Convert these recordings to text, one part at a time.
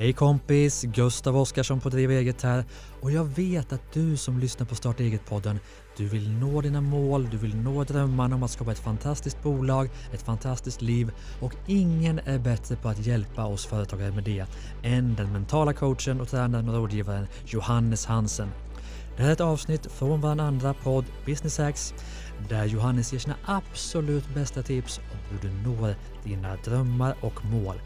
Hej kompis! Gustav Oskarsson på Driva Eget här och jag vet att du som lyssnar på Starta Eget-podden, du vill nå dina mål, du vill nå drömmarna om att skapa ett fantastiskt bolag, ett fantastiskt liv och ingen är bättre på att hjälpa oss företagare med det än den mentala coachen och tränaren och rådgivaren Johannes Hansen. Det här är ett avsnitt från vår andra podd Business Hacks där Johannes ger sina absolut bästa tips om hur du når dina drömmar och mål.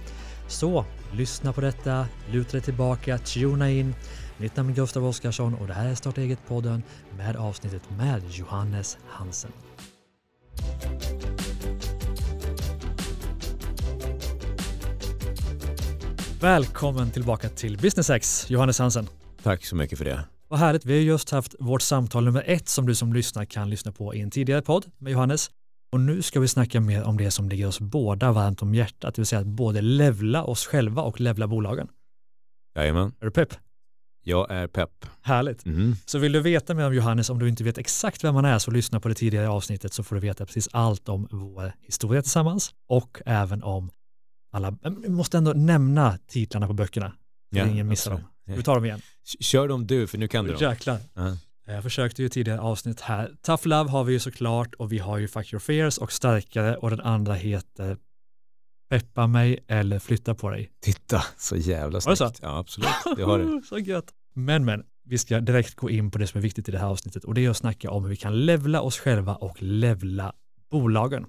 Så lyssna på detta, luta dig tillbaka, tuna in. Mitt namn är Gustav Oskarsson och det här är Starta eget-podden med avsnittet med Johannes Hansen. Välkommen tillbaka till Business X, Johannes Hansen. Tack så mycket för det. Vad härligt, vi har just haft vårt samtal nummer ett som du som lyssnar kan lyssna på i en tidigare podd med Johannes. Och nu ska vi snacka mer om det som ligger oss båda varmt om hjärtat, det vill säga att både levla oss själva och levla bolagen. Jajamän. Är du pepp? Jag är pepp. Härligt. Mm. Så vill du veta mer om Johannes, om du inte vet exakt vem han är, så lyssna på det tidigare avsnittet så får du veta precis allt om vår historia tillsammans och även om alla, vi måste ändå nämna titlarna på böckerna. Så Ja, ingen missar dem. Vi tar dem igen. Kör dem du, för nu kan du dem. Jäklar. Ja. Jag försökte ju tidigare avsnitt här. Tough Love har vi ju såklart och vi har ju Fuck Your Fears och Starkare och den andra heter Peppa mig eller Flytta på dig. Titta, så jävla Var det snyggt. så? Ja, absolut. Det har du. så gött. Men men, vi ska direkt gå in på det som är viktigt i det här avsnittet och det är att snacka om hur vi kan levla oss själva och levla bolagen.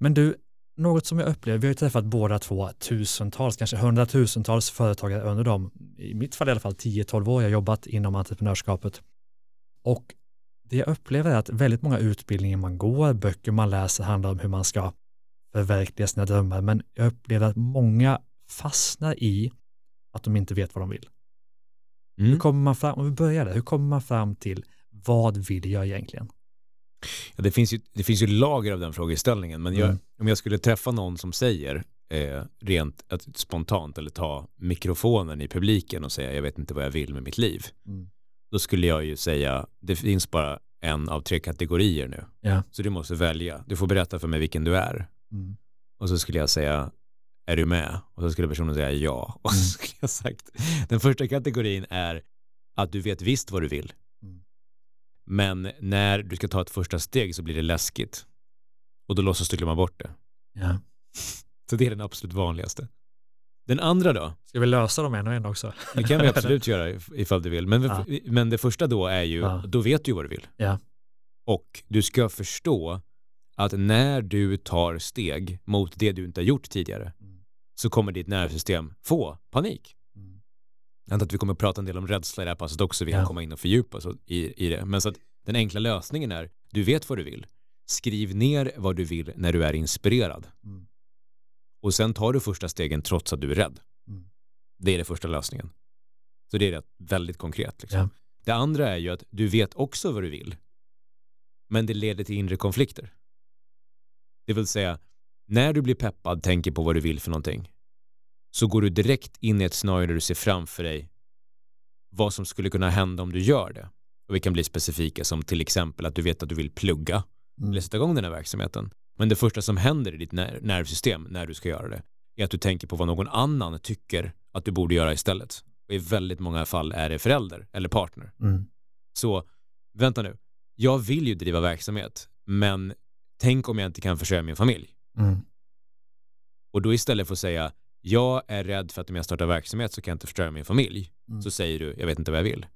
Men du, något som jag upplever, vi har ju träffat båda två tusentals, kanske hundratusentals företagare under dem, i mitt fall i alla fall 10-12 år jag har jobbat inom entreprenörskapet. Och det jag upplever är att väldigt många utbildningar man går, böcker man läser handlar om hur man ska förverkliga sina drömmar, men jag upplever att många fastnar i att de inte vet vad de vill. Hur Mm. kommer man fram, om vi börjar där, hur kommer man fram till vad vill jag egentligen? Ja, det, finns ju, det finns ju lager av den frågeställningen, men jag, Mm. om jag skulle träffa någon som säger eh, rent att, spontant eller ta mikrofonen i publiken och säga jag vet inte vad jag vill med mitt liv, då skulle jag ju säga det finns bara en av tre kategorier nu. Ja. Så du måste välja. Du får berätta för mig vilken du är. Och så skulle jag säga, är du med? Och så skulle personen säga ja. Och så Mm. skulle jag sagt, den första kategorin är att du vet visst vad du vill. Mm. Men när du ska ta ett första steg så blir det läskigt. Och då låtsas du glömma bort det. Ja. Så det är den absolut vanligaste. Den andra då? Ska vi lösa dem en och en också? Det kan vi absolut göra if- ifall du vill. Men, Ja. men det första då är ju, Ja. då vet du vad du vill. Ja. Och du ska förstå att när du tar steg mot det du inte har gjort tidigare Mm. så kommer ditt nervsystem få panik. Mm. Jag antar att vi kommer att prata en del om rädsla i det här passet också, vi kan komma in och fördjupa oss i, i det. Men så att den enkla lösningen är, du vet vad du vill. Skriv ner vad du vill när du är inspirerad. Mm. Och sen tar du första stegen trots att du är rädd. Mm. Det är den första lösningen. Så det är väldigt konkret. Liksom. Ja. Det andra är ju att du vet också vad du vill. Men det leder till inre konflikter. Det vill säga, när du blir peppad, tänker på vad du vill för någonting, så går du direkt in i ett scenario där du ser framför dig vad som skulle kunna hända om du gör det. Och vi kan bli specifika som till exempel att du vet att du vill plugga Mm. eller sätta igång den här verksamheten. Men det första som händer i ditt ner- nervsystem när du ska göra det är att du tänker på vad någon annan tycker att du borde göra istället. Och i väldigt många fall är det förälder eller partner. Mm. Så vänta nu, jag vill ju driva verksamhet, men tänk om jag inte kan försörja min familj. Mm. Och då istället för att säga jag är rädd för att om jag startar verksamhet så kan jag inte förstöra min familj, Mm. så säger du jag vet inte vad jag vill.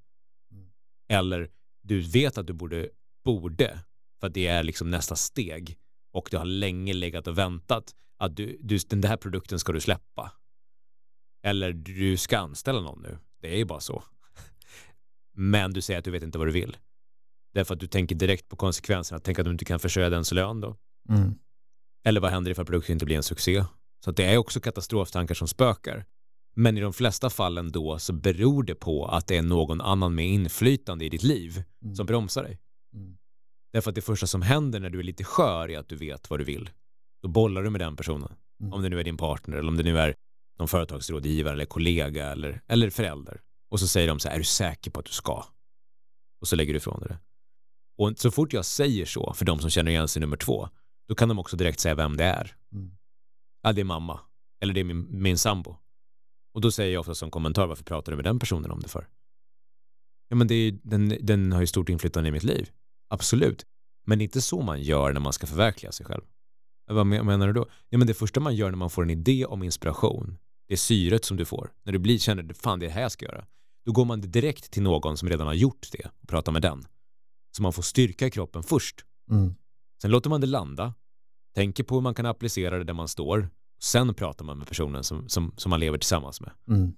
Mm. Eller du vet att du borde, borde, för att det är liksom nästa steg och du har länge legat och väntat att du, du, den här produkten ska du släppa. Eller du ska anställa någon nu. Det är ju bara så. Men du säger att du vet inte vad du vill. Därför att du tänker direkt på konsekvenserna. Tänk att du inte kan försörja dens lön då. Mm. Eller vad händer ifall produkten inte blir en succé? Så det är också katastroftankar som spökar. Men i de flesta fallen då så beror det på att det är någon annan med inflytande i ditt liv Mm. som bromsar dig. Mm. Därför att det första som händer när du är lite skör är att du vet vad du vill. Då bollar du med den personen. Mm. Om det nu är din partner eller om det nu är någon företagsrådgivare eller kollega eller, eller förälder. Och så säger de så här, är du säker på att du ska? Och så lägger du ifrån dig det. Och så fort jag säger så, för de som känner igen sig nummer två, då kan de också direkt säga vem det är. Mm. Ja, det är mamma. Eller det är min, min sambo. Och då säger jag ofta som kommentar, varför pratar du med den personen om det för? Ja men det är, den, den har ju stort inflytande i mitt liv. Absolut. Men det är inte så man gör när man ska förverkliga sig själv. Vad menar du då? Ja men det första man gör när man får en idé om inspiration, det är syret som du får. När du blir, känner, fan det är det här jag ska göra. Då går man direkt till någon som redan har gjort det och pratar med den. Så man får styrka i kroppen först. Mm. Sen låter man det landa, tänker på hur man kan applicera det där man står. Sen pratar man med personen som, som, som man lever tillsammans med. Mm.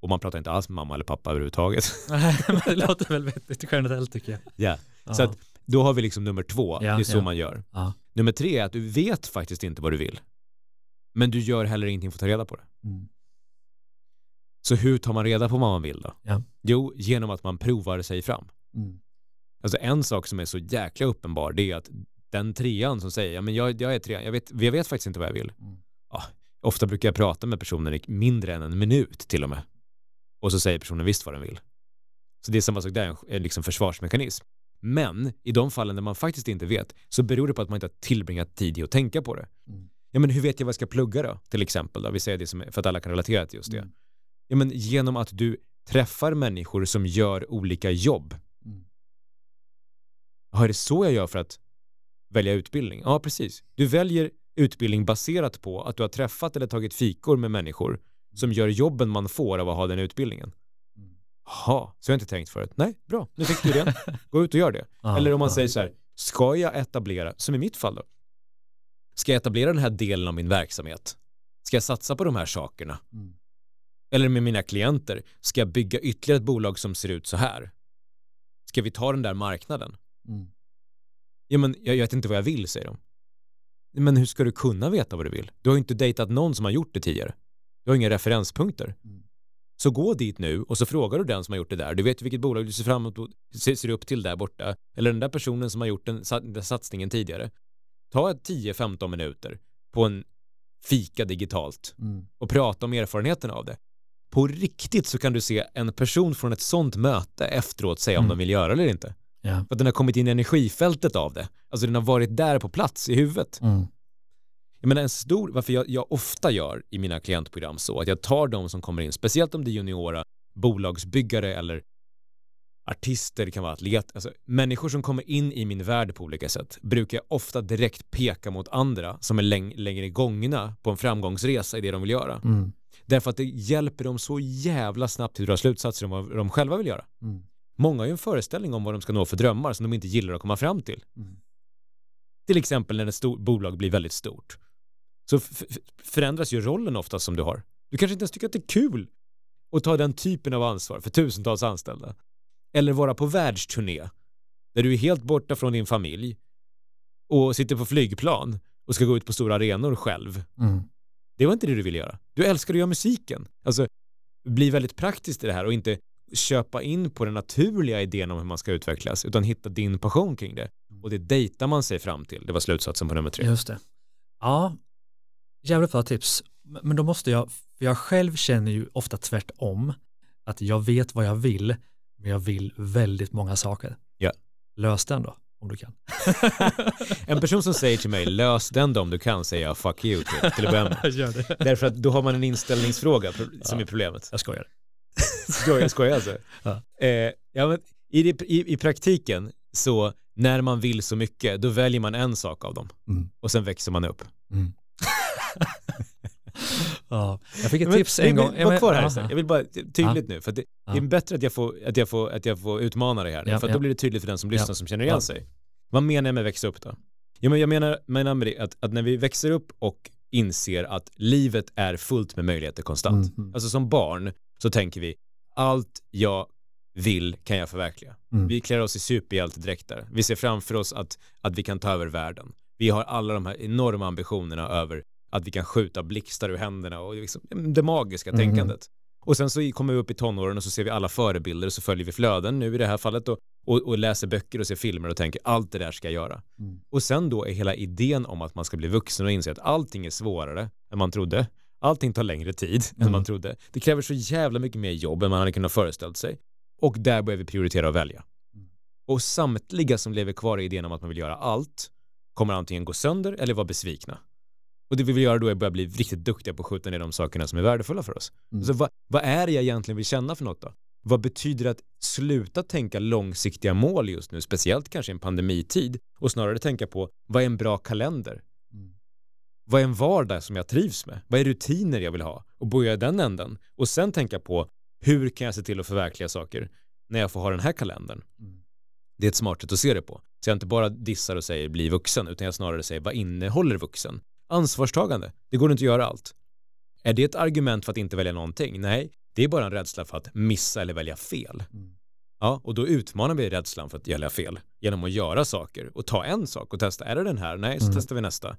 Och man pratar inte alls med mamma eller pappa överhuvudtaget. Nej, men det låter väl vettigt generellt tycker jag. Ja, Ja. så att då har vi liksom nummer två. Ja, det är så ja. man gör. Ja. Nummer tre är att du vet faktiskt inte vad du vill. Men du gör heller ingenting för att ta reda på det. Mm. Så hur tar man reda på vad man vill då? Jo, genom att man provar sig fram. Mm. Alltså en sak som är så jäkla uppenbar det är att den trean som säger ja men jag, jag är trean, jag vet, jag vet faktiskt inte vad jag vill. Mm. Ja, ofta brukar jag prata med personen i mindre än en minut till och med. Och så säger personen visst vad den vill. Så det är samma sak där, en- liksom försvarsmekanism. Men i de fallen där man faktiskt inte vet så beror det på att man inte har tillbringat tid i att tänka på det. Mm. Ja men hur vet jag vad jag ska plugga då? Till exempel då, vi säger det som, för att alla kan relatera till just det. Mm. Ja men genom att du träffar människor som gör olika jobb Mm. Ja, är det så jag gör för att välja utbildning? Ja, precis. Du väljer utbildning baserat på att du har träffat eller tagit fikor med människor som gör jobben man får av att ha den utbildningen. Mm. Jaha, så har jag inte tänkt förut. Nej, bra, nu fick du det. Gå ut och gör det. Eller om man säger så här, ska jag etablera, som i mitt fall då, ska jag etablera den här delen av min verksamhet? Ska jag satsa på de här sakerna? Mm. Eller med mina klienter, ska jag bygga ytterligare ett bolag som ser ut så här? Ska vi ta den där marknaden? Mm. Ja men jag, jag vet inte vad jag vill, säger de. Men hur ska du kunna veta vad du vill? Du har ju inte dejtat någon som har gjort det tidigare. Du har inga referenspunkter. Mm. Så gå dit nu och så frågar du den som har gjort det där. Du vet vilket bolag du ser fram emot ser, upp till där borta. Eller den där personen som har gjort den, den satsningen tidigare. Ta ett 10-15 minuter på en fika digitalt Mm. och prata om erfarenheten av det. På riktigt så kan du se en person från ett sånt möte efteråt säga om Mm. de vill göra eller inte. Ja. För att den har kommit in i energifältet av det. Alltså den har varit där på plats i huvudet. Mm. Jag menar en stor, varför jag, jag ofta gör i mina klientprogram så att jag tar de som kommer in, speciellt om det är juniora bolagsbyggare eller artister, det kan vara atlet, alltså människor som kommer in i min värld på olika sätt brukar jag ofta direkt peka mot andra som är läng längre gångna på en framgångsresa i det de vill göra. Mm. Därför att det hjälper dem så jävla snabbt till att dra slutsatser om vad de själva vill göra. Mm. Många har ju en föreställning om vad de ska nå för drömmar som de inte gillar att komma fram till. Mm. Till exempel när ett stor, bolag blir väldigt stort. Så förändras ju rollen ofta som du har. Du kanske inte ens tycker att det är kul att ta den typen av ansvar för tusentals anställda. Eller vara på världsturné där du är helt borta från din familj och sitter på flygplan och ska gå ut på stora arenor själv. Mm. Det var inte det du ville göra. Du älskar att göra musiken. Alltså, bli väldigt praktiskt i det här och inte köpa in på den naturliga idén om hur man ska utvecklas utan hitta din passion kring det. Och det dejtar man sig fram till. Det var slutsatsen på nummer tre. Just det. Ja, jävligt bra tips. Men då måste jag, för jag själv känner ju ofta tvärtom, att jag vet vad jag vill, men jag vill väldigt många saker. Ja. Lös den då, om du kan. En person som säger till mig lös den då om du kan säger jag fuck you till, till att börja med. Därför att då har man en inställningsfråga som Ja. är problemet. Jag skojar. Skojar, skojar alltså. Ja. Eh, ja, men i, i, I praktiken så när man vill så mycket då väljer man en sak av dem Mm. och sen växer man upp. Mm. ja, jag fick ett Men tips en gång. Var men- kvar här. Jag vill bara tydligt nu för det, Ja. det är bättre att jag, får, att, jag får, att jag får utmana dig här Ja, för att ja. då blir det tydligt för den som lyssnar som känner igen sig. Vad menar jag med växa upp då? Ja, men jag menar, menar med det att, att när vi växer upp och inser att livet är fullt med möjligheter konstant. Mm. Alltså som barn så tänker vi allt jag vill kan jag förverkliga. Mm. Vi klär oss i superhjältedräkter. Vi ser framför oss att, att vi kan ta över världen. Vi har alla de här enorma ambitionerna över att vi kan skjuta blixtar ur händerna och liksom, det magiska Mhm. tänkandet. Och sen så kommer vi upp i tonåren och så ser vi alla förebilder och så följer vi flöden nu i det här fallet och, och, och läser böcker och ser filmer och tänker allt det där ska jag göra. Mm. Och sen då är hela idén om att man ska bli vuxen och inse att allting är svårare än man trodde. Allting tar längre tid än Mm. man trodde. Det kräver så jävla mycket mer jobb än man hade kunnat föreställt sig. Och där börjar vi prioritera och välja. Mm. Och samtliga som lever kvar i idén om att man vill göra allt kommer antingen gå sönder eller vara besvikna. Och det vi vill göra då är att börja bli riktigt duktiga på att skjuta ner de sakerna som är värdefulla för oss. Mm. Så vad, vad är det jag egentligen vill känna för något då? Vad betyder det att sluta tänka långsiktiga mål just nu, speciellt kanske i en pandemitid, och snarare tänka på vad är en bra kalender? Mm. Vad är en vardag som jag trivs med? Vad är rutiner jag vill ha? Och börja i den änden. Och sen tänka på hur kan jag se till att förverkliga saker när jag får ha den här kalendern? Mm. Det är ett smart sätt att se det på. Så jag inte bara dissar och säger bli vuxen, utan jag snarare säger vad innehåller vuxen? Ansvarstagande. Det går inte att göra allt. Är det ett argument för att inte välja någonting? Nej, det är bara en rädsla för att missa eller välja fel. Mm. Ja, och då utmanar vi rädslan för att välja fel genom att göra saker och ta en sak och testa. Är det den här? Nej, så Mm. testar vi nästa.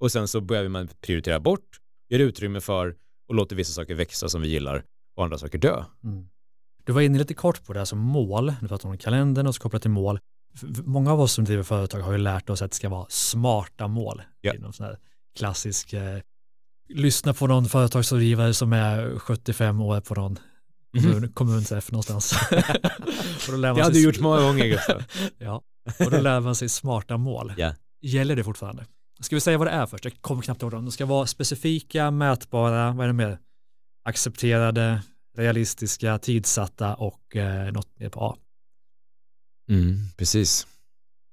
Och sen så börjar man prioritera bort, gör utrymme för och låter vissa saker växa som vi gillar och andra saker dö. Mm. Du var inne lite kort på det, alltså mål. Du pratade om kalendern och så kopplat till mål. Många av oss som driver företag har ju lärt oss att det ska vara smarta mål. Är någon sån här klassisk, eh, lyssna på någon företagsrådgivare som är 75 år på någon kommun, kommunträff någonstans. och Det har du gjort många gånger Gustav. Ja, och då lär man sig smarta mål. Ja. Gäller det fortfarande? Ska vi säga vad det är först? Jag kommer knappt ihåg dem. De ska vara specifika, mätbara, vad är det mer? Accepterade, realistiska, tidsatta och eh, något mer på A. Mm, precis.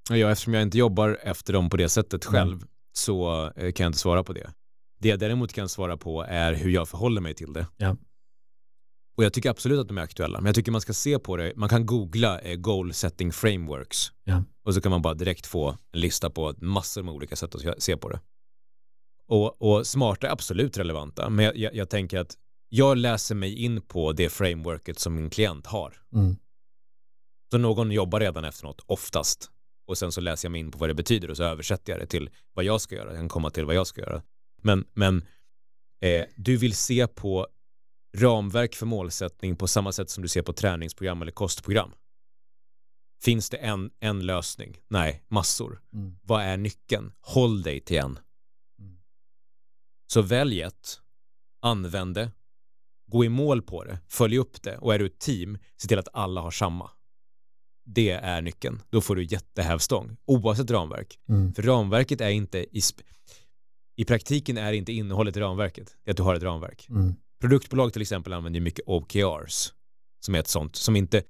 Ja, eftersom jag inte jobbar efter dem på det sättet Mm. Så eh, kan jag inte svara på det. Det jag däremot kan svara på är hur jag förhåller mig till det. Ja. Och jag tycker absolut att de är aktuella, men jag tycker man ska se på det. Man kan googla eh, goal setting frameworks Ja. och så kan man bara direkt få en lista på massor med olika sätt att se på det. Och, och smarta är absolut relevanta, men jag, jag, jag tänker att jag läser mig in på det frameworket som min klient har. Mm. Så någon jobbar redan efter något, oftast. Och sen så läser jag mig in på vad det betyder och så översätter jag det till vad jag ska göra. Jag kan komma till vad jag ska göra. Men, men eh, du vill se på ramverk för målsättning på samma sätt som du ser på träningsprogram eller kostprogram. Finns det en, en lösning? Nej, massor. Mm. Vad är nyckeln? Håll dig till en. Mm. Så välj ett, använd det, gå i mål på det, följ upp det och är du ett team, se till att alla har samma. Det är nyckeln. Då får du jättehävstång, oavsett ramverk. Mm. För ramverket är inte i, i praktiken är inte innehållet i ramverket, det är att du har ett ramverk. Mm. Produktbolag till exempel använder ju mycket OKRs, som är ett sånt, som inte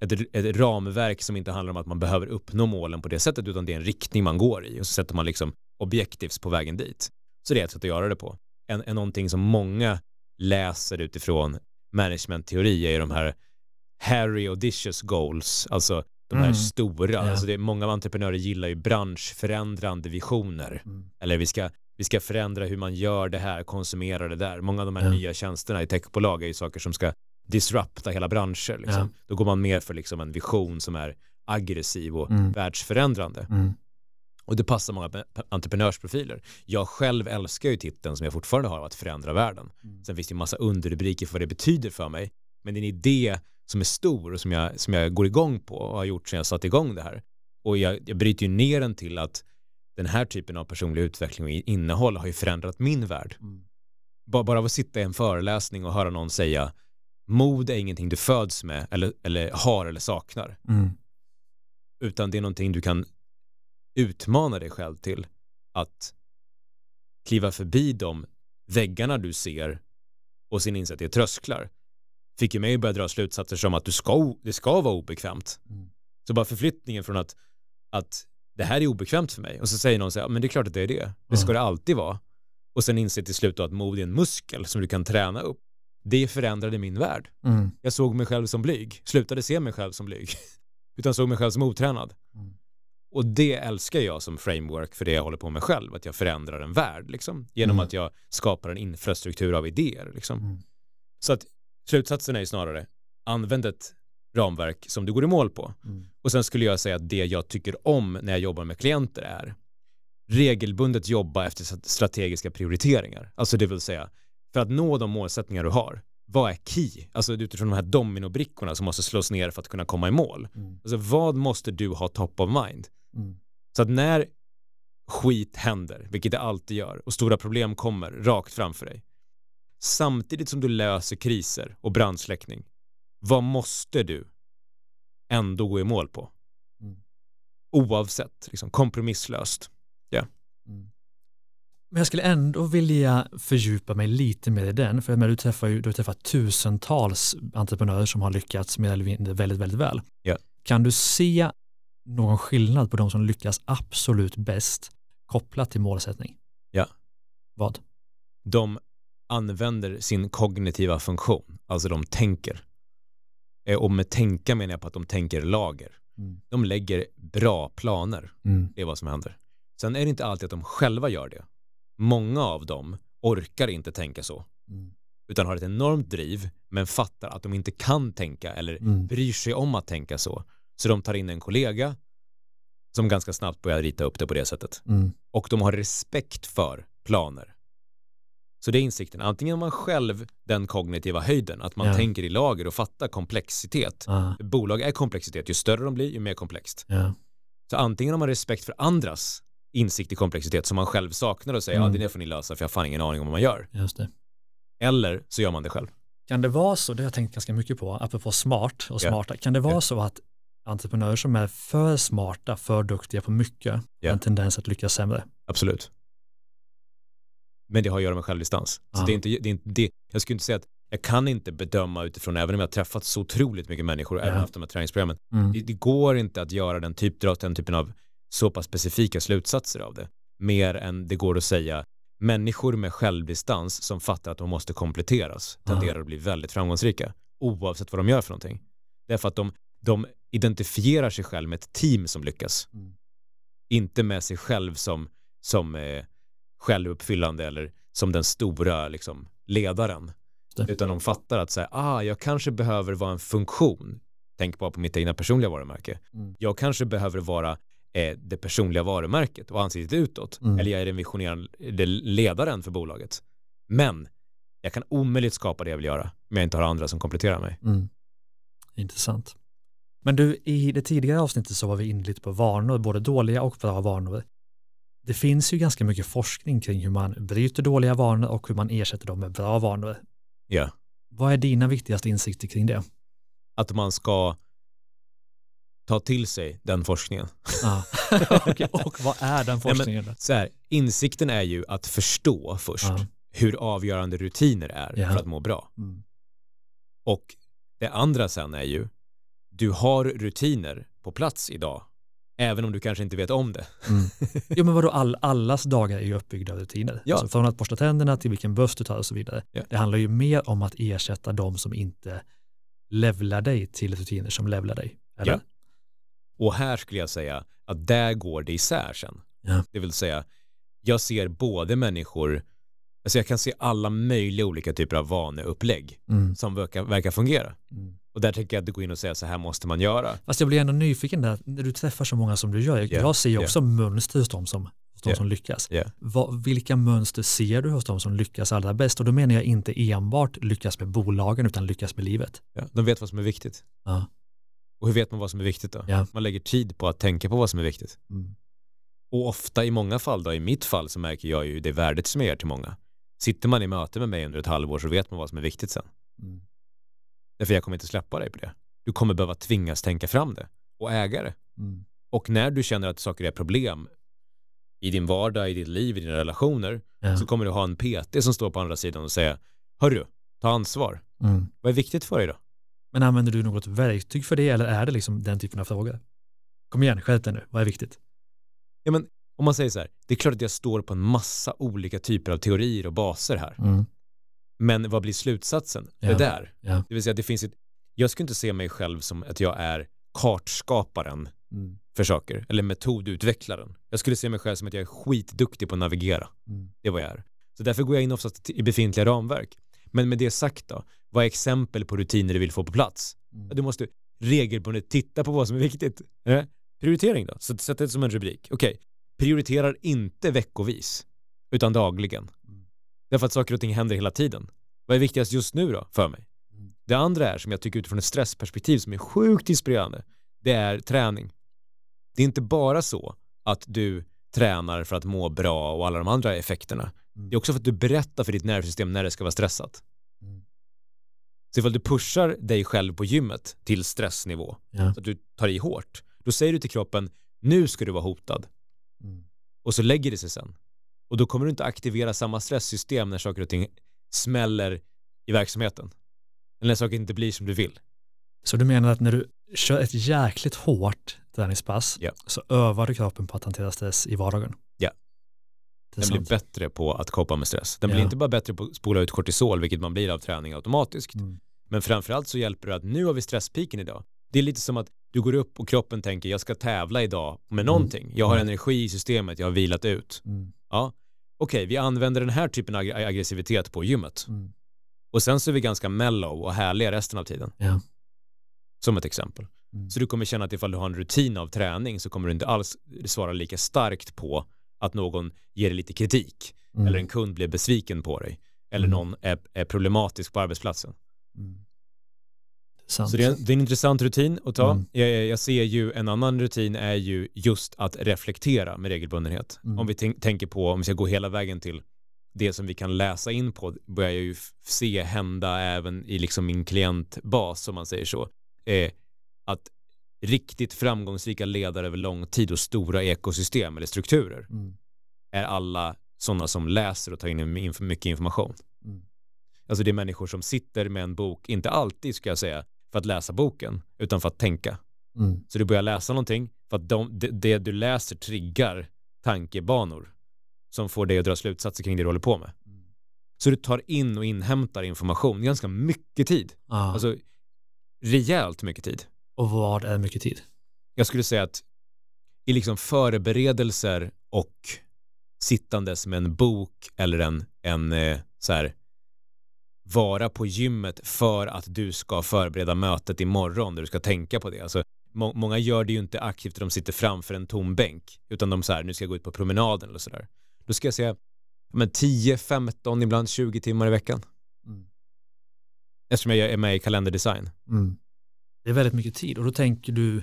ett, ett ramverk som inte handlar om att man behöver uppnå målen på det sättet, utan det är en riktning man går i och så sätter man liksom objektivs på vägen dit. Så det är ett sätt att göra det på. En, en någonting som många läser utifrån managementteori är de här Harry Audacious goals, alltså de här Mm. stora. Ja. Alltså det, många entreprenörer gillar ju branschförändrande visioner. Mm. Eller vi ska, vi ska förändra hur man gör det här, konsumera det där. Många av de här Ja. nya tjänsterna i techbolag är ju saker som ska disrupta hela branscher. Liksom. Då går man mer för liksom en vision som är aggressiv och Mm. världsförändrande. Mm. Och det passar många entreprenörsprofiler. Jag själv älskar ju titeln som jag fortfarande har, att förändra världen. Mm. Sen finns det ju massa underrubriker för vad det betyder för mig. Men det är en idé som är stor och som jag, som jag går igång på och har gjort sedan jag satte igång det här. Och jag, jag bryter ju ner den till att den här typen av personlig utveckling och innehåll har ju förändrat min värld. Mm. Bara, bara av att sitta i en föreläsning och höra någon säga mod är ingenting du föds med eller, eller har eller saknar. Mm. Utan det är någonting du kan utmana dig själv till att kliva förbi de väggarna du ser och sen inse att det är trösklar. Fick ju mig att börja dra slutsatser som att du ska, det ska vara obekvämt. Mm. Så bara förflyttningen från att, att det här är obekvämt för mig och så säger någon så här, men det är klart att det är det. Det ska det alltid vara. Och sen inser till slut då att mod är en muskel som du kan träna upp. Det förändrade min värld. Mm. Jag såg mig själv som blyg, slutade se mig själv som blyg, utan såg mig själv som otränad. Mm. Och det älskar jag som framework för det jag håller på med själv, att jag förändrar en värld liksom, genom Mm. att jag skapar en infrastruktur av idéer. Liksom. Mm. Så att slutsatsen är ju snarare, använd ett ramverk som du går i mål på. Mm. Och sen skulle jag säga att det jag tycker om när jag jobbar med klienter är regelbundet jobba efter strategiska prioriteringar. Alltså det vill säga, för att nå de målsättningar du har, vad är key? Alltså utifrån de här dominobrickorna som måste slås ner för att kunna komma i mål. Mm. Alltså vad måste du ha top of mind? Mm. Så att när skit händer, vilket det alltid gör, och stora problem kommer rakt framför dig, samtidigt som du löser kriser och brandsläckning, vad måste du ändå gå i mål på? Mm. Oavsett, liksom kompromisslöst. Mm. Men jag skulle ändå vilja fördjupa mig lite mer i den, för men du träffar ju du har träffat tusentals entreprenörer som har lyckats eller mindre väldigt, väldigt väl. Ja. Kan du se någon skillnad på de som lyckas absolut bäst kopplat till målsättning? Ja. Vad? De använder sin kognitiva funktion, alltså de tänker. Eh, Och med tänka menar jag på att de tänker lager. Mm. De lägger bra planer. Mm. Det är vad som händer. Sen är det inte alltid att de själva gör det. Många av dem orkar inte tänka så, Mm. utan har ett enormt driv, men fattar att de inte kan tänka eller Mm. bryr sig om att tänka så. Så de tar in en kollega som ganska snabbt börjar rita upp det på det sättet. Mm. Och de har respekt för planer. Så det är insikten. Antingen har man själv den kognitiva höjden, att man Ja. tänker i lager och fattar komplexitet. Ah, Bolag är komplexitet. Ju större de blir, ju mer komplext. ja. Så antingen har man respekt för andras insikt i komplexitet som man själv saknar och säger Mm. ja det får ni lösa för jag har fan ingen aning om vad man gör. Just det. Eller så gör man det själv. Kan det vara så, det har jag tänkt ganska mycket på, apropå smart och Ja. smarta, kan det vara Ja. så att entreprenörer som är för smarta, för duktiga på mycket, har Ja. en tendens att lyckas sämre? Absolut. Men det har att göra med självdistans. Så Ja. det är inte, det är inte det. Jag skulle inte säga att jag kan inte bedöma utifrån, även om jag har träffat så otroligt mycket människor, Ja. även haft de här träningsprogrammen. Mm. Det, det går inte att göra den, typ, dra den typen av så pass specifika slutsatser av det. Mer än det går att säga människor med självdistans som fattar att de måste kompletteras tenderar att bli väldigt framgångsrika oavsett vad de gör för någonting. Därför att de, de identifierar sig själv med ett team som lyckas. Mm. Inte med sig själv som, som eh, självuppfyllande eller som den stora liksom, ledaren. Utan de fattar att säga, ah, jag kanske behöver vara en funktion. Tänk bara på mitt egna personliga varumärke. Mm. Jag kanske behöver vara eh, det personliga varumärket och ansiktet utåt. Mm. Eller jag är den visionerande ledaren för bolaget. Men jag kan omöjligt skapa det jag vill göra om jag inte har andra som kompletterar mig. Mm. Intressant. Men du, i det tidigare avsnittet så var vi inne lite på vanor, både dåliga och bra vanor. Det finns ju ganska mycket forskning kring hur man bryter dåliga vanor och hur man ersätter dem med bra vanor. Ja. Vad är dina viktigaste insikter kring det? Att man ska ta till sig den forskningen. Ah. Okej, och vad är den forskningen? då? Så här, insikten är ju att förstå först Ja. hur avgörande rutiner är Ja. för att må bra. Mm. Och det andra sen är ju, du har rutiner på plats idag, även om du kanske inte vet om det. Mm. Jo men vadå, all, allas dagar är ju uppbyggda av rutiner. Ja. Alltså från att borsta tänderna till vilken buss du tar och så vidare. Ja. Det handlar ju mer om att ersätta de som inte levlar dig till rutiner som levlar dig. Eller? Ja. Och här skulle jag säga att där går det isär sen. Ja. Det vill säga, jag ser både människor, alltså jag kan se alla möjliga olika typer av vaneupplägg Mm. som verkar, verkar fungera. Mm. Och där tänker jag att du går in och säger så här måste man göra. Fast jag blir ändå nyfiken där, när du träffar så många som du gör, Ja, jag ser ju ja. också mönster hos de som, hos de Ja. som lyckas. Vad, vilka mönster ser du hos de som lyckas allra bäst? Och då menar jag inte enbart lyckas med bolagen utan lyckas med livet. Ja, de vet vad som är viktigt. Ja. Och hur vet man vad som är viktigt då? Man lägger tid på att tänka på vad som är viktigt. Mm. Och ofta i många fall då, i mitt fall så märker jag ju det värdet som jag ger till många. Sitter man i möte med mig under ett halvår så vet man vad som är viktigt sen. Mm. Därför jag kommer inte släppa dig på det. Du kommer behöva tvingas tänka fram det och äga det. Mm. Och när du känner att saker är problem i din vardag, i ditt liv, i dina relationer Ja. så kommer du ha en PT som står på andra sidan och säger Hörru, ta ansvar. Mm. Vad är viktigt för dig då? Men använder du något verktyg för det eller är det liksom den typen av frågor? Kom igen, skärp dig nu, vad är viktigt? Ja, men om man säger så här, det är klart att jag står på en massa olika typer av teorier och baser här. Mm. Men vad blir slutsatsen? Ja. Det där. Ja. Det vill säga, det finns ett, jag skulle inte se mig själv som att jag är kartskaparen Mm. för saker, eller metodutvecklaren. Jag skulle se mig själv som att jag är skitduktig på att navigera. Mm. Det är vad jag är. Så därför går jag in oftast i befintliga ramverk. Men med det sagt då, vad är exempel på rutiner du vill få på plats? Mm. Du måste regelbundet titta på vad som är viktigt. Eh? Prioritering då, så sätt det som en rubrik. Okej, prioriterar inte veckovis, utan dagligen. Därför att saker och ting händer hela tiden. Vad är viktigast just nu då, för mig? Mm. Det andra är, som jag tycker utifrån ett stressperspektiv som är sjukt inspirerande, det är träning. Det är inte bara så att du tränar för att må bra och alla de andra effekterna. Mm. Det är också för att du berättar för ditt nervsystem när det ska vara stressat. Mm. Så ifall du pushar dig själv på gymmet till stressnivå, Ja. så att du tar i hårt, då säger du till kroppen, nu ska du vara hotad. Mm. Och så lägger det sig sen. Och då kommer du inte aktivera samma stresssystem när saker och ting smäller i verksamheten. Eller när saker inte blir som du vill. Så du menar att när du kör ett jäkligt hårt träningspass Ja. så övar du kroppen på att hantera stress i vardagen? Ja. Det är Den blir sant. bättre på att kopa med stress. Den Ja. blir inte bara bättre på att spola ut kortisol, vilket man blir av träning automatiskt. Mm. Men framförallt så hjälper det att nu har vi stresspiken idag. Det är lite som att du går upp och kroppen tänker jag ska tävla idag med någonting. Jag har Mm. energi i systemet, jag har vilat ut. Mm. Ja, okej, vi använder den här typen av ag- aggressivitet på gymmet. Mm. Och sen så är vi ganska mellow och härliga resten av tiden. Ja. Som ett exempel. Mm. Så du kommer känna att ifall du har en rutin av träning så kommer du inte alls svara lika starkt på att någon ger dig lite kritik. Mm. Eller en kund blir besviken på dig. Eller Mm. någon är, är problematisk på arbetsplatsen. Mm. Sant. Så det är, en- det är en intressant rutin att ta. Mm. Jag, jag ser ju en annan rutin är ju just att reflektera med regelbundenhet. Mm. Om vi tänk, tänker på, om vi ska gå hela vägen till det som vi kan läsa in på börjar jag ju se hända även i liksom min klientbas om man säger så. Eh, att riktigt framgångsrika ledare över lång tid och stora ekosystem eller strukturer Mm. är alla sådana som läser och tar in mycket information. Mm. Alltså det är människor som sitter med en bok, inte alltid ska jag säga, för att läsa boken, utan för att tänka. Mm. Så du börjar läsa någonting för att de, det, det du läser triggar tankebanor som får dig att dra slutsatser kring det du håller på med. Så du tar in och inhämtar information ganska mycket tid. Ja. Alltså rejält mycket tid. och vad är mycket tid? Jag skulle säga att i liksom förberedelser och sittandes med en bok eller en, en eh, så här vara på gymmet för att du ska förbereda mötet imorgon där du ska tänka på det. Alltså, må, många gör det ju inte aktivt, de sitter framför en tom bänk, utan de så här, nu ska jag gå ut på promenaden eller sådär. Då ska jag säga, men 10, 15, ibland 20 timmar i veckan. Mm. Eftersom jag är med i kalenderdesign. Mm. Det är väldigt mycket tid och då tänker du,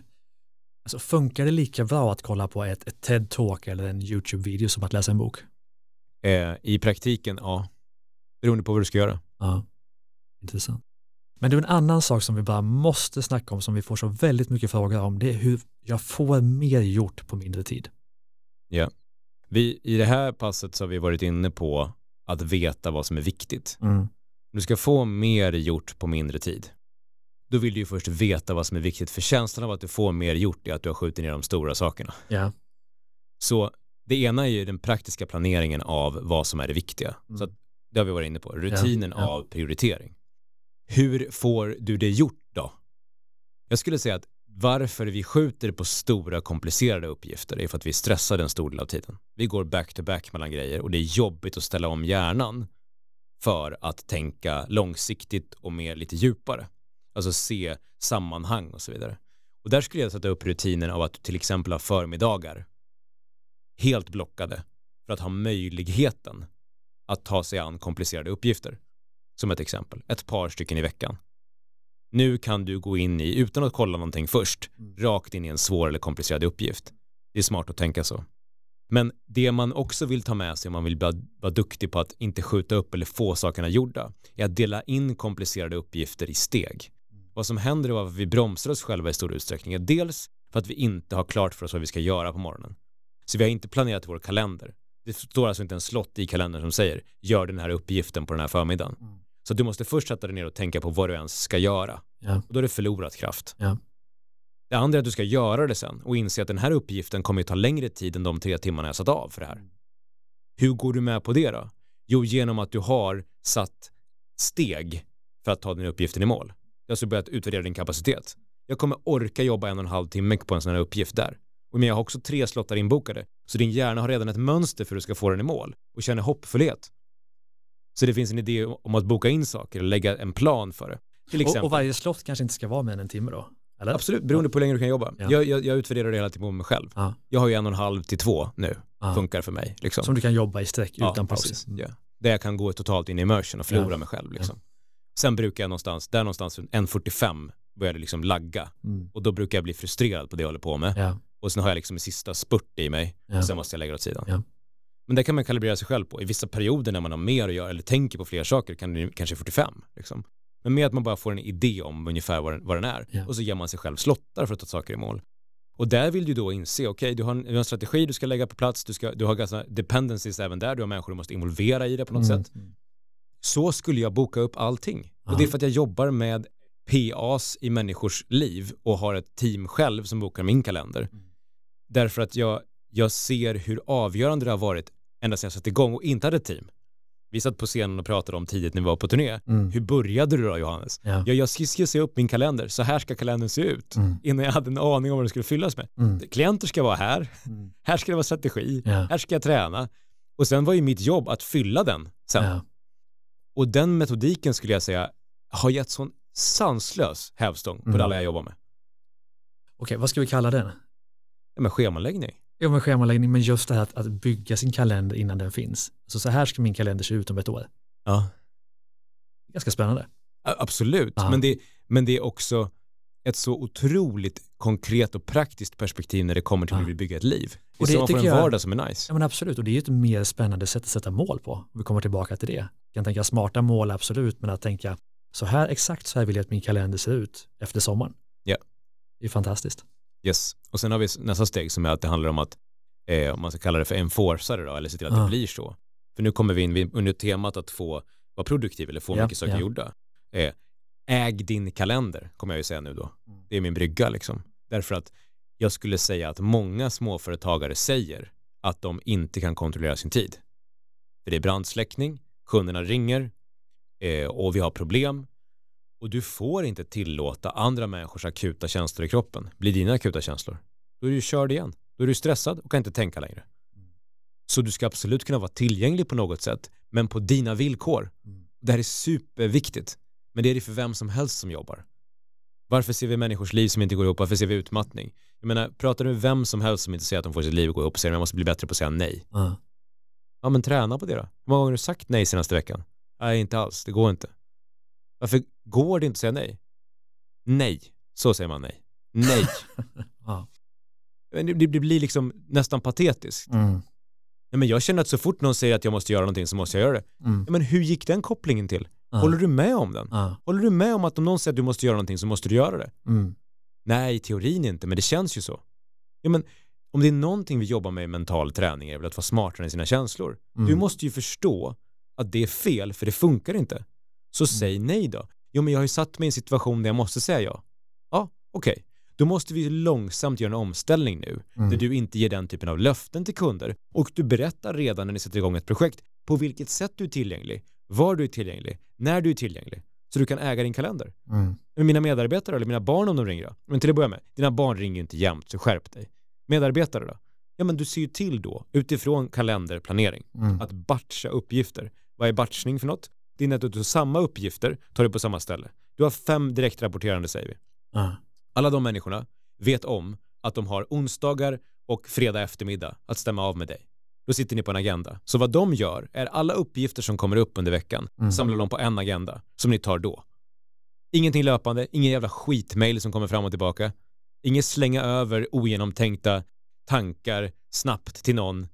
alltså funkar det lika bra att kolla på ett, ett TED-talk eller en YouTube-video som att läsa en bok? Eh, I praktiken, ja. Beroende på vad du ska göra. Ja, intressant. Men det är en annan sak som vi bara måste snacka om som vi får så väldigt mycket frågor om. Det är hur jag får mer gjort på mindre tid. Vi, I det här passet så har vi varit inne på att veta vad som är viktigt. Mm. Du ska få mer gjort på mindre tid, då vill du ju först veta vad som är viktigt. För känslan av att du får mer gjort är att du har skjutit ner de stora sakerna. Ja. Så det ena är ju den praktiska planeringen av vad som är det viktiga. Mm. Så det har vi varit inne på. Rutinen Ja, ja. av prioritering. Hur får du det gjort då? Jag skulle säga att varför vi skjuter på stora komplicerade uppgifter är för att vi är stressade en stor del av tiden. Vi går back to back mellan grejer och det är jobbigt att ställa om hjärnan för att tänka långsiktigt och mer lite djupare. Alltså se sammanhang och så vidare. Och där skulle jag sätta upp rutinen av att till exempel har förmiddagar helt blockade för att ha möjligheten att ta sig an komplicerade uppgifter. Som ett exempel, ett par stycken i veckan. Nu kan du gå in i, utan att kolla någonting först, Mm. rakt in i en svår eller komplicerad uppgift. Det är smart att tänka så. Men det man också vill ta med sig om man vill vara, duktig på att inte skjuta upp eller få sakerna gjorda är att dela in komplicerade uppgifter i steg. Vad som händer är att vi bromsar oss själva i stor utsträckning är dels för att vi inte har klart för oss vad vi ska göra på morgonen. Så vi har inte planerat vår kalender. Det står alltså inte en slott i kalendern som säger gör den här uppgiften på den här förmiddagen. Mm. Så du måste först sätta dig ner och tänka på vad du ens ska göra. Ja. Och då är det förlorat kraft. Ja. Det andra är att du ska göra det sen och inse att den här uppgiften kommer att ta längre tid än de tre timmarna jag satt av för det här. Hur går du med på det då? Jo, genom att du har satt steg för att ta den uppgiften i mål. Du har alltså börjat utvärdera din kapacitet. Jag kommer orka jobba en och en halv timme på en sån här uppgift där. Och Men jag har också tre slottar inbokade. Så din hjärna har redan ett mönster för hur du ska få den i mål och känner hoppfullhet. Så det finns en idé om att boka in saker och lägga en plan för det. Till exempel. Och, och varje slott kanske inte ska vara mer än en timme då? Eller? Absolut, beroende på hur länge du kan jobba. Ja. Jag, jag, jag utvärderar det hela tiden på mig själv. Ja. Jag har ju en och en halv till två nu, Ja. funkar för mig. Liksom. Som du kan jobba i sträck Ja, utan paus. precis. Ja. Där jag kan gå totalt in i immersion och förlora Ja. mig själv. Liksom. Sen brukar jag någonstans, där någonstans 1.45 börjar det liksom lagga. Mm. Och då brukar jag bli frustrerad på det jag håller på med. Och sen har jag liksom en sista spurt i mig. Ja. Och sen måste jag lägga det åt sidan. Ja. Men det kan man kalibrera sig själv på. I vissa perioder när man har mer att göra eller tänker på fler saker kan det kanske 45. Liksom. Men med att man bara får en idé om ungefär vad den, vad den är. Ja. Och så ger man sig själv slottar för att ta saker i mål. Och där vill du då inse, okej, okay, du, har en, du har en strategi du ska lägga på plats, du, ska, du har ganska dependencies även där, du har människor du måste involvera i det på något mm. sätt. Så skulle jag boka upp allting. Aha. Och det är för att jag jobbar med PAs i människors liv och har ett team själv som bokar min kalender. Mm. Därför att jag, jag ser hur avgörande det har varit ända sedan jag satte igång och inte hade ett team. Vi satt på scenen och pratade om tidigt när vi var på turné. Mm. Hur började du då Johannes? Ja. Ja, jag skissade upp min kalender, så här ska kalendern se ut. Mm. Innan jag hade en aning om vad den skulle fyllas med. Mm. Klienter ska vara här, mm. här ska det vara strategi, ja. här ska jag träna. Och sen var ju mitt jobb att fylla den sen. Ja. Och den metodiken skulle jag säga har gett sån sanslös hävstång på mm. alla jag jobbar med. Okej, vad ska vi kalla den? Ja, men schemaläggning. Ja, men schemaläggning, men just det här att, att bygga sin kalender innan den finns. Så, så här ska min kalender se ut om ett år. Ja. Ganska spännande. Absolut, men det, men det är också ett så otroligt konkret och praktiskt perspektiv när det kommer till hur vi bygger ett liv. Det är så man får en vardag jag, som är nice. Ja men absolut, och det är ju ett mer spännande sätt att sätta mål på. Vi kommer tillbaka till det. Jag kan tänka smarta mål, absolut, men att tänka så här, exakt så här vill jag att min kalender ser ut efter sommaren. Ja. Det är fantastiskt. Yes, och sen har vi nästa steg som är att det handlar om att, eh, om man ska kalla det för enforcare då, eller se till att ja. det blir så. För nu kommer vi in under temat att få vara produktiv eller få ja, mycket saker ja. gjorda. Eh, äg din kalender, kommer jag ju säga nu då. Mm. Det är min brygga liksom. Därför att jag skulle säga att många småföretagare säger att de inte kan kontrollera sin tid. För det är brandsläckning, kunderna ringer eh, och vi har problem och du får inte tillåta andra människors akuta känslor i kroppen bli dina akuta känslor. Då är du körd igen. Då är du stressad och kan inte tänka längre. Så du ska absolut kunna vara tillgänglig på något sätt, men på dina villkor. Det här är superviktigt. Men det är det för vem som helst som jobbar. Varför ser vi människors liv som inte går ihop? Varför ser vi utmattning? Jag menar, pratar du med vem som helst som inte säger att de får sitt liv att gå ihop och säger att man måste bli bättre på att säga nej. Uh. Ja, men träna på det då. Hur många gånger har du sagt nej senaste veckan? Nej, inte alls. Det går inte. Varför går det inte att säga nej? Nej. Så säger man nej. Nej. ja. det, det, blir liksom nästan patetiskt. Mm. Nej, men jag känner att så fort någon säger att jag måste göra någonting så måste jag göra det. Mm. men hur gick den kopplingen till? Uh. Håller du med om den? Håller du med om att om någon säger att du måste göra någonting så måste du göra det? Mm. Nej, i teorin inte, men det känns ju så. Ja, men om det är någonting vi jobbar med i mental träning är väl att vara smartare än sina känslor. Mm. Du måste ju förstå att det är fel, för det funkar inte. Så mm. säg nej då. Jo, men jag har ju satt mig i en situation där jag måste säga ja. Ja, okej. Okay. Då måste vi långsamt göra en omställning nu, mm. där du inte ger den typen av löften till kunder och du berättar redan när ni sätter igång ett projekt på vilket sätt du är tillgänglig, var du är tillgänglig, när du är tillgänglig, så du kan äga din kalender. Mm. Men mina medarbetare eller mina barn om de ringer då? Men till att börja med, dina barn ringer inte jämt, så skärp dig. Medarbetare då? Ja, men du ser ju till då, utifrån kalenderplanering, mm. att batcha uppgifter. Vad är batchning för något? Det är att du har samma uppgifter, tar du på samma ställe. Du har fem direktrapporterande säger vi. Uh. Alla de människorna vet om att de har onsdagar och fredag eftermiddag att stämma av med dig. Då sitter ni på en agenda. Så vad de gör är alla uppgifter som kommer upp under veckan mm. samlar de på en agenda som ni tar då. Ingenting löpande, ingen jävla skitmail som kommer fram och tillbaka. Inget slänga över ogenomtänkta tankar snabbt till någon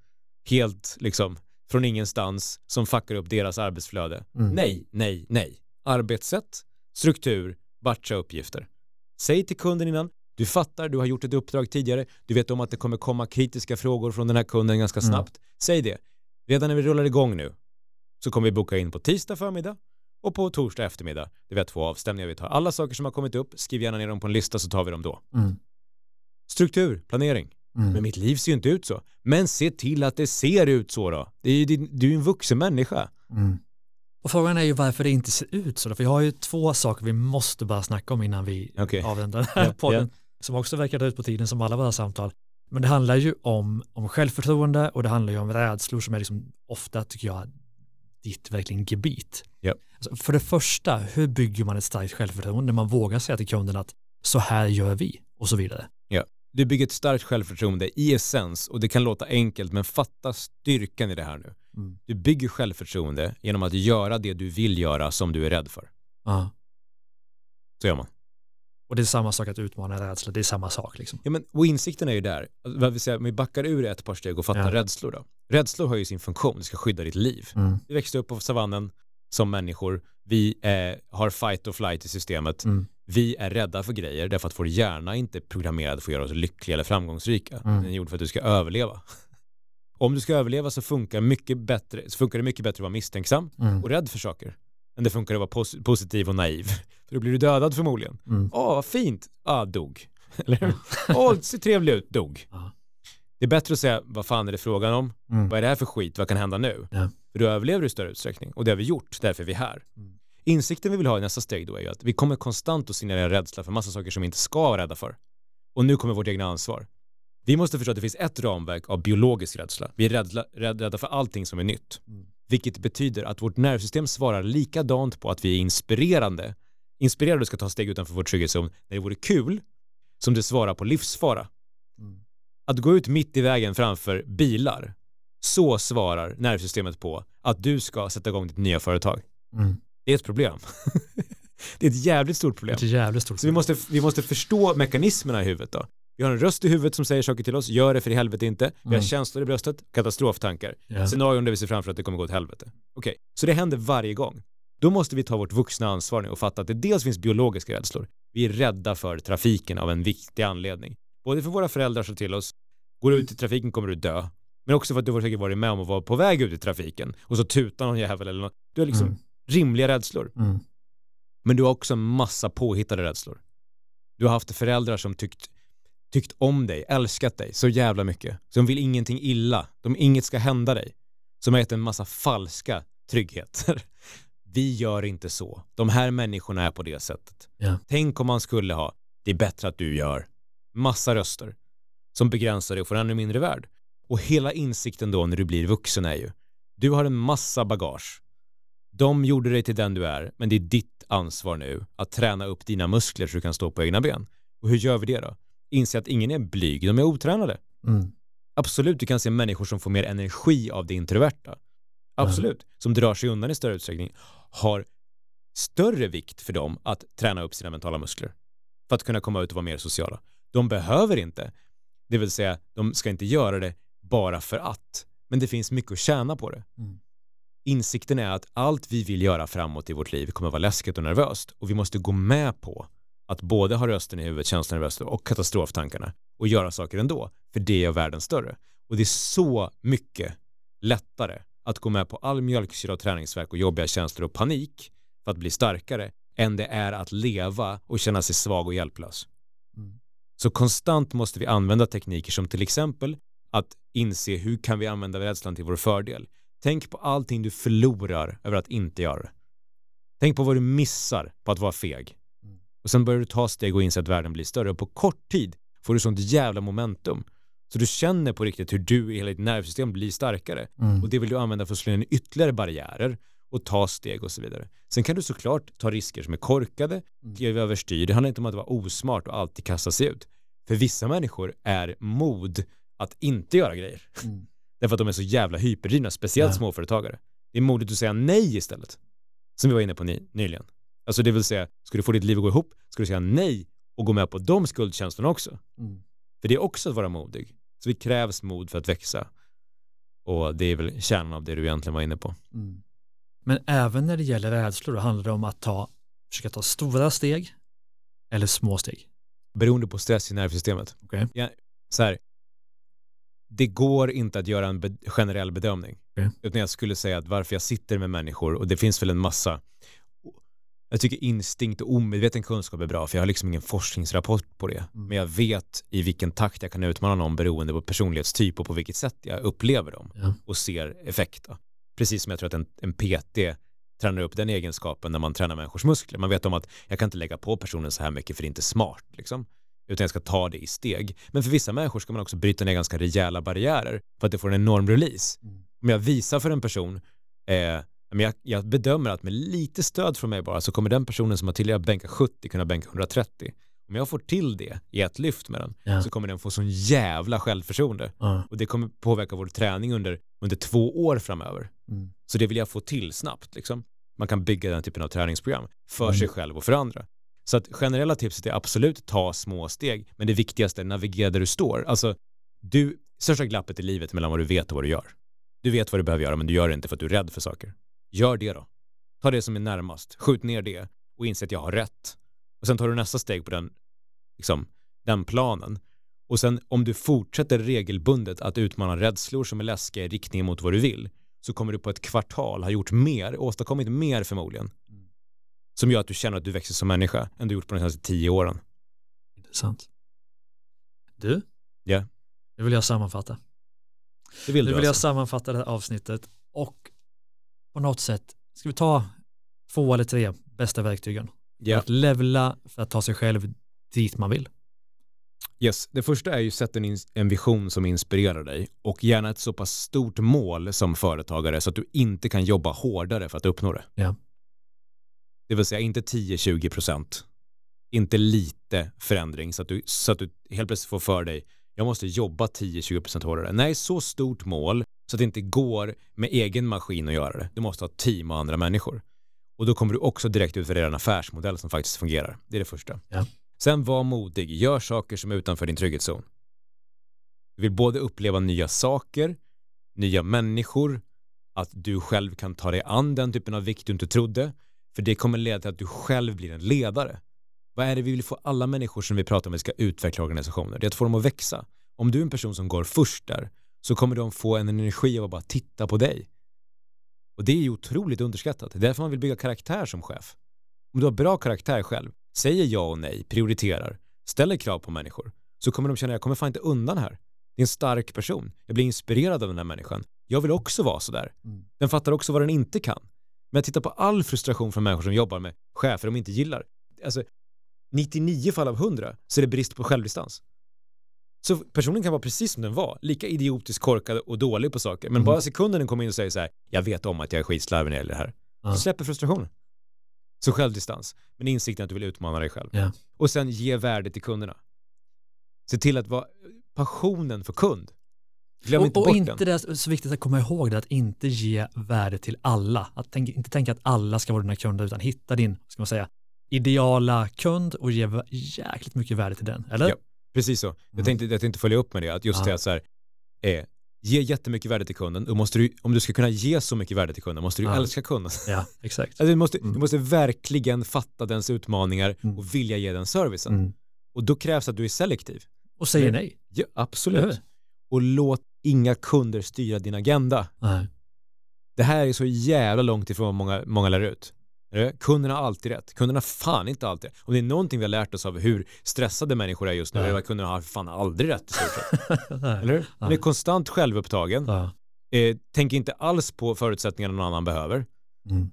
helt liksom från ingenstans som fuckar upp deras arbetsflöde. Mm. Nej, nej, nej. Arbetssätt, struktur, batcha uppgifter. Säg till kunden innan, du fattar, du har gjort ett uppdrag tidigare, du vet om att det kommer komma kritiska frågor från den här kunden ganska mm. snabbt. Mm. Säg det. Redan när vi rullar igång nu så kommer vi boka in på tisdag förmiddag och på torsdag eftermiddag. Det vi har två avstämningar vi tar. Alla saker som har kommit upp, skriv gärna ner dem på en lista så tar vi dem då. Mm. Struktur, planering. Mm. Men mitt liv ser ju inte ut så. Men se till att det ser ut så då. Det är ju, du är ju en vuxen människa. Mm. Och frågan är ju varför det inte ser ut så. Då. För jag har ju två saker vi måste bara snacka om innan vi okay. avvänder den här yeah, podden. Yeah. Som också verkar ut på tiden som alla våra samtal. Men det handlar ju om, om självförtroende och det handlar ju om rädslor som är liksom ofta, tycker jag, ditt verkligen gebit. Yep. Alltså för det första, hur bygger man ett starkt självförtroende när man vågar säga till kunden att så här gör vi och så vidare. Du bygger ett starkt självförtroende i essens och det kan låta enkelt men fatta styrkan i det här nu. Mm. Du bygger självförtroende genom att göra det du vill göra som du är rädd för. Ja. Så gör man. Och det är samma sak att utmana rädsla, det är samma sak liksom. Ja, men, och insikten är ju där, vad vi säger, om vi backar ur ett par steg och fattar ja. rädslor då. Rädslor har ju sin funktion, det ska skydda ditt liv. Mm. Vi växte upp på savannen som människor, vi eh, har fight och flight i systemet. Mm. Vi är rädda för grejer därför att vår hjärna inte är programmerad för att göra oss lyckliga eller framgångsrika. Mm. Den är gjord för att du ska överleva. Om du ska överleva så funkar, mycket bättre, så funkar det mycket bättre att vara misstänksam Mm. och rädd för saker. Än det funkar att vara pos positiv och naiv. För då blir du dödad förmodligen. Mm. Åh, vad fint. Ah, dog. Eller Åh, det ser trevlig ut. Dog. Ja. Det är bättre att säga, vad fan är det frågan om? Mm. Vad är det här för skit? Vad kan hända nu? Ja. För du överlever i större utsträckning. Och det har vi gjort, därför är vi här. Mm. Insikten vi vill ha i nästa steg då är ju att vi kommer konstant att signalera rädsla för massa saker som vi inte ska vara rädda för. Och nu kommer vårt egna ansvar. Vi måste förstå att det finns ett ramverk av biologisk rädsla. Vi är rädda, rädda för allting som är nytt. Mm. Vilket betyder att vårt nervsystem svarar likadant på att vi är inspirerande. Inspirerade ska ta steg utanför vår trygghetszon när det vore kul, som det svarar på livsfara. Mm. Att gå ut mitt i vägen framför bilar, så svarar nervsystemet på att du ska sätta igång ditt nya företag. Mm. Det är ett problem. det är ett jävligt stort Det problem. är ett jävligt stort Så vi måste, vi måste förstå mekanismerna i huvudet då. Vi har en röst i huvudet som säger saker till oss, gör det för i helvete inte. Vi har Mm. känslor i bröstet, katastroftankar. Ja. Scenarion där vi ser framför att det kommer gå åt helvete. Okej, så det händer varje gång. Då måste vi ta vårt vuxna ansvar nu och fatta att det dels finns biologiska rädslor. Vi är rädda för trafiken av en viktig anledning. Både för våra föräldrar som till oss, går du ut i trafiken kommer du dö. Men också för att du har säkert varit med om att vara på väg ut i trafiken och så tutar någon jävel eller något. Du har liksom Mm. Rimliga rädslor. Mm. Men du har också en massa påhittade rädslor. Du har haft föräldrar som tyckt, tyckt om dig, älskat dig så jävla mycket. Som vill ingenting illa, de inget ska hända dig. Som har gett en massa falska tryggheter. Vi gör inte så. De här människorna är på det sättet. Ja. Tänk om man skulle ha, det är bättre att du gör. Massa röster som begränsar dig och får ännu mindre värld. Och hela insikten då när du blir vuxen är ju, du har en massa bagage. De gjorde dig till den du är, men det är ditt ansvar nu att träna upp dina muskler så du kan stå på egna ben. Och hur gör vi det då? Inse att ingen är blyg, de är otränade. Mm. Absolut, du kan se människor som får mer energi av det introverta. Absolut, som drar sig undan i större utsträckning, har större vikt för dem att träna upp sina mentala muskler. För att kunna komma ut och vara mer sociala. De behöver inte, det vill säga de ska inte göra det bara för att. Men det finns mycket att tjäna på det. Mm. Insikten är att allt vi vill göra framåt i vårt liv kommer vara läskigt och nervöst och vi måste gå med på att både ha rösten i huvudet, känslan i bröstet och katastroftankarna och göra saker ändå, för det gör världen större. Och det är så mycket lättare att gå med på all mjölksyra och träningsverk och jobbiga känslor och panik för att bli starkare än det är att leva och känna sig svag och hjälplös. Mm. Så konstant måste vi använda tekniker som till exempel att inse hur kan vi använda rädslan till vår fördel. Tänk på allting du förlorar över att inte göra det. Tänk på vad du missar på att vara feg. Mm. Och sen börjar du ta steg och inse att världen blir större och på kort tid får du sånt jävla momentum. Så du känner på riktigt hur du i hela ditt nervsystem blir starkare. Mm. Och det vill du använda för att slå in ytterligare barriärer och ta steg och så vidare. Sen kan du såklart ta risker som är korkade, Mm. kliva överstyr. Det handlar inte om att vara osmart och alltid kasta sig ut. För vissa människor är mod att inte göra grejer. Mm. Därför att de är så jävla hyperdrivna, speciellt Ja. småföretagare. Det är modigt att säga nej istället. Som vi var inne på ny, nyligen. Alltså det vill säga, ska du få ditt liv att gå ihop, ska du säga nej och gå med på de skuldkänslorna också. Mm. För det är också att vara modig. Så det krävs mod för att växa. Och det är väl kärnan av det du egentligen var inne på. Mm. Men även när det gäller rädslor då handlar det om att ta, försöka ta stora steg eller små steg. Beroende på stress i nervsystemet. Okej. Ja, så här, det går inte att göra en be generell bedömning. Okej. Utan jag skulle säga att varför jag sitter med människor, och det finns väl en massa, jag tycker instinkt och omedveten kunskap är bra, för jag har liksom ingen forskningsrapport på det. Mm. Men jag vet i vilken takt jag kan utmana någon beroende på personlighetstyp och på vilket sätt jag upplever dem Ja. och ser effekt. Då. Precis som jag tror att en, en PT tränar upp den egenskapen när man tränar människors muskler. Man vet om att jag kan inte lägga på personen så här mycket för det är inte smart. Liksom. Utan jag ska ta det i steg. Men för vissa människor ska man också bryta ner ganska rejäla barriärer för att det får en enorm release. Mm. Om jag visar för en person, eh, men jag, jag bedömer att med lite stöd från mig bara så kommer den personen som har tidigare bänkat 70 kunna bänka 130. Om jag får till det i ett lyft med den Ja. så kommer den få sån jävla självförtroende. Ja. Och det kommer påverka vår träning under, under två år framöver. Mm. Så det vill jag få till snabbt. Liksom. Man kan bygga den typen av träningsprogram för Mm. sig själv och för andra. Så att generella tipset är absolut ta små steg, men det viktigaste är navigera där du står. Alltså, du, största glappet i livet mellan vad du vet och vad du gör. Du vet vad du behöver göra, men du gör det inte för att du är rädd för saker. Gör det då. Ta det som är närmast, skjut ner det och inse att jag har rätt. Och sen tar du nästa steg på den, liksom, den planen. Och sen om du fortsätter regelbundet att utmana rädslor som är läskiga i riktning mot vad du vill så kommer du på ett kvartal ha gjort mer, åstadkommit mer förmodligen. Som gör att du känner att du växer som människa än du gjort på de senaste tio åren. Intressant. Du? Ja. Nu vill jag sammanfatta. Det vill Nu du vill jag alltså? sammanfatta det här avsnittet och på något sätt, ska vi ta två eller tre bästa verktygen? För Ja. att levla, för att ta sig själv dit man vill. Yes. Det första är ju sätt en, en vision som inspirerar dig och gärna ett så pass stort mål som företagare så att du inte kan jobba hårdare för att uppnå det. Ja. Det vill säga inte 10-20 procent. Inte lite förändring så att, du, så att du helt plötsligt får för dig jag måste jobba 10-20 procent hårdare. Nej, så stort mål så att det inte går med egen maskin att göra det. Du måste ha team och andra människor. Och då kommer du också direkt utvärdera en affärsmodell som faktiskt fungerar. Det är det första. Ja. Sen var modig, gör saker som är utanför din trygghetszon. Du vill både uppleva nya saker, nya människor, att du själv kan ta dig an den typen av vikt du inte trodde, för det kommer leda till att du själv blir en ledare. Vad är det vi vill få alla människor som vi pratar om vi ska utveckla organisationer? Det är att få dem att växa. Om du är en person som går först där så kommer de få en energi av att bara titta på dig. Och det är ju otroligt underskattat. Det är därför man vill bygga karaktär som chef. Om du har bra karaktär själv, säger ja och nej, prioriterar, ställer krav på människor, så kommer de känna jag kommer fan inte undan här. Det är en stark person. Jag blir inspirerad av den här människan. Jag vill också vara sådär. Mm. Den fattar också vad den inte kan. Men jag tittar på all frustration från människor som jobbar med chefer de inte gillar. Alltså, 99 fall av 100 så är det brist på självdistans. Så personen kan vara precis som den var, lika idiotiskt korkad och dålig på saker. Men Mm. bara sekunden den kommer in och säger så här, jag vet om att jag är skitslarvig när det gäller det här. Ja. Så släpper frustrationen. Så självdistans, men insikten att du vill utmana dig själv. Ja. Och sen ge värde till kunderna. Se till att vara passionen för kund. Glöm inte och, bort och inte den. det är så viktigt att komma ihåg det, att inte ge värde till alla. Att tänk, inte tänka att alla ska vara dina kunder, utan hitta din, ska man säga, ideala kund och ge jäkligt mycket värde till den. Eller? Ja. Precis så. Mm. Jag tänkte, jag tänkte följa upp med det, att just Ja. det så här, eh, ge jättemycket värde till kunden. Då måste du, om du ska kunna ge så mycket värde till kunden måste du Ja. älska kunden. Ja, exakt. Alltså, du, måste, Mm. du måste verkligen fatta dens utmaningar Mm. och vilja ge den servicen. Mm. Och då krävs att du är selektiv. Och säger nej. Ja, absolut. Och låt inga kunder styra din agenda. Nej. Det här är så jävla långt ifrån vad många, många lär ut. Det? Kunderna har alltid rätt. Kunderna har fan inte alltid rätt. Om det är någonting vi har lärt oss av hur stressade människor är just nu, Ja. är det att kunderna har fan aldrig rätt i stort sett. Nej. Eller hur? Man är konstant självupptagen, Ja. eh, tänker inte alls på förutsättningarna någon annan behöver, Mm.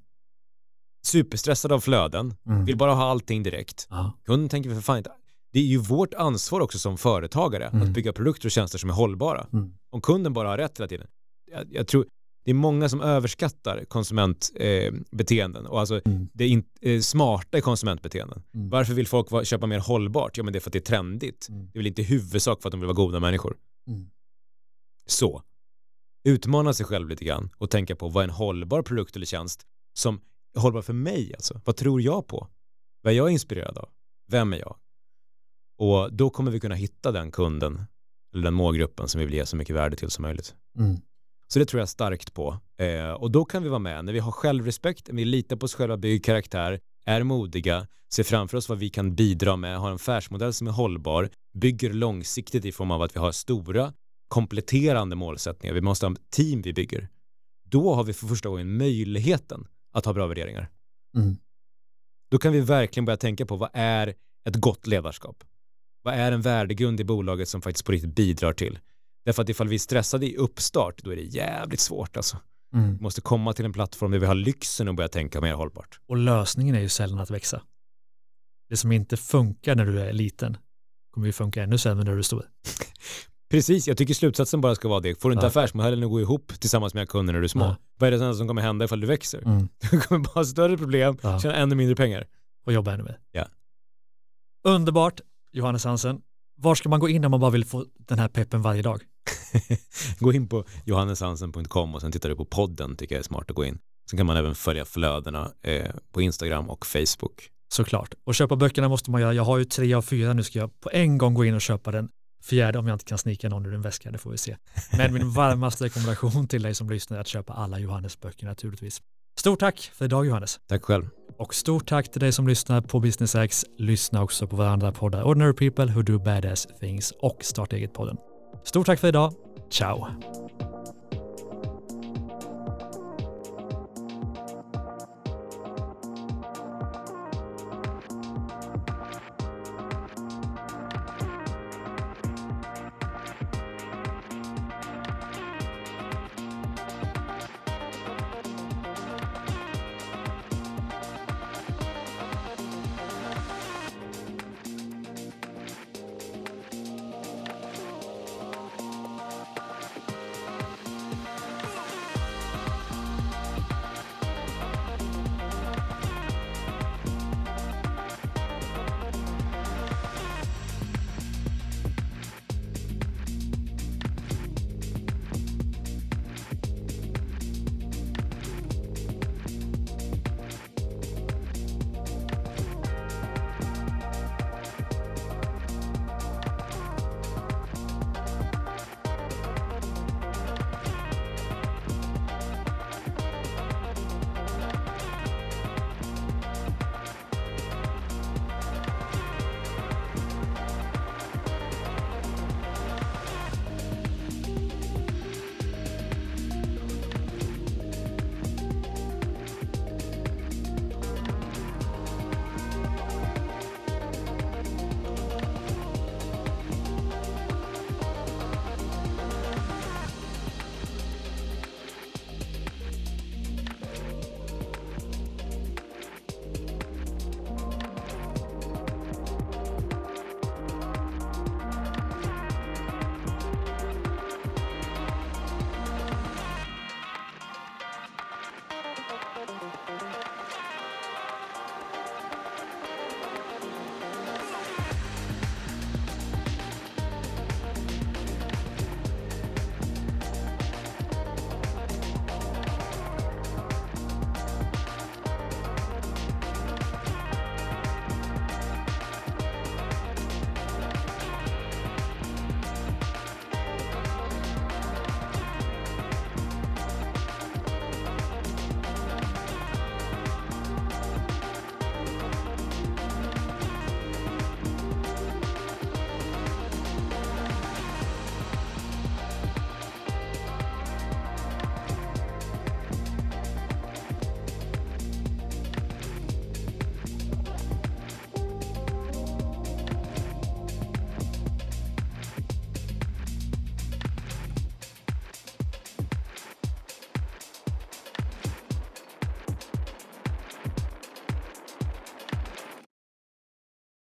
superstressad av flöden, Mm. vill bara ha allting direkt. Ja. Kunden tänker för fan inte. Det är ju vårt ansvar också som företagare Mm. att bygga produkter och tjänster som är hållbara. Mm. Om kunden bara har rätt hela tiden. Jag, jag tror det är många som överskattar konsumentbeteenden eh, och alltså Mm. det är in, eh, smarta konsumentbeteenden. Mm. Varför vill folk va- köpa mer hållbart? Ja men det är för att det är trendigt. Mm. Det är väl inte huvudsak för att de vill vara goda människor. Mm. Så, utmana sig själv lite grann och tänka på vad är en hållbar produkt eller tjänst som är hållbar för mig alltså. Vad tror jag på? Vad är jag inspirerad av? Vem är jag? Och då kommer vi kunna hitta den kunden eller den målgruppen som vi vill ge så mycket värde till som möjligt. Mm. Så det tror jag starkt på. Eh, och då kan vi vara med när vi har självrespekt, vi litar på oss själva, bygger karaktär, är modiga, ser framför oss vad vi kan bidra med, har en affärsmodell som är hållbar, bygger långsiktigt i form av att vi har stora kompletterande målsättningar. Vi måste ha ett team vi bygger. Då har vi för första gången möjligheten att ha bra värderingar. Mm. Då kan vi verkligen börja tänka på vad är ett gott ledarskap? Vad är en värdegrund i bolaget som faktiskt på riktigt bidrar till? Därför att ifall vi är stressade i uppstart, då är det jävligt svårt alltså. Mm. Vi måste komma till en plattform där vi har lyxen att börja tänka mer hållbart. Och lösningen är ju sällan att växa. Det som inte funkar när du är liten kommer ju funka ännu sämre när du är stor. Precis, jag tycker slutsatsen bara ska vara det. Får du inte Ja. affärsmodellen att gå ihop tillsammans med kunder när du är små, Ja. vad är det som kommer hända ifall du växer? Mm. Du kommer bara ha större problem, Ja. tjäna ännu mindre pengar. Och jobba ännu mer. Ja. Underbart, Johannes Hansen. Var ska man gå in om man bara vill få den här peppen varje dag? gå in på johanneshansen.com och sen tittar du på podden tycker jag är smart att gå in. Sen kan man även följa flödena eh, på Instagram och Facebook. Såklart. Och köpa böckerna måste man göra. Jag har ju tre av fyra. Nu ska jag på en gång gå in och köpa den fjärde om jag inte kan snika någon ur en väska. Det får vi se. Men min varmaste rekommendation till dig som lyssnar är att köpa alla Johannes böcker naturligtvis. Stort tack för idag Johannes. Tack själv. Och stort tack till dig som lyssnar på Business X. Lyssna också på våra andra poddar Ordinary People Who Do Badass Things och Starta Eget-podden. Stort tack för idag. Ciao!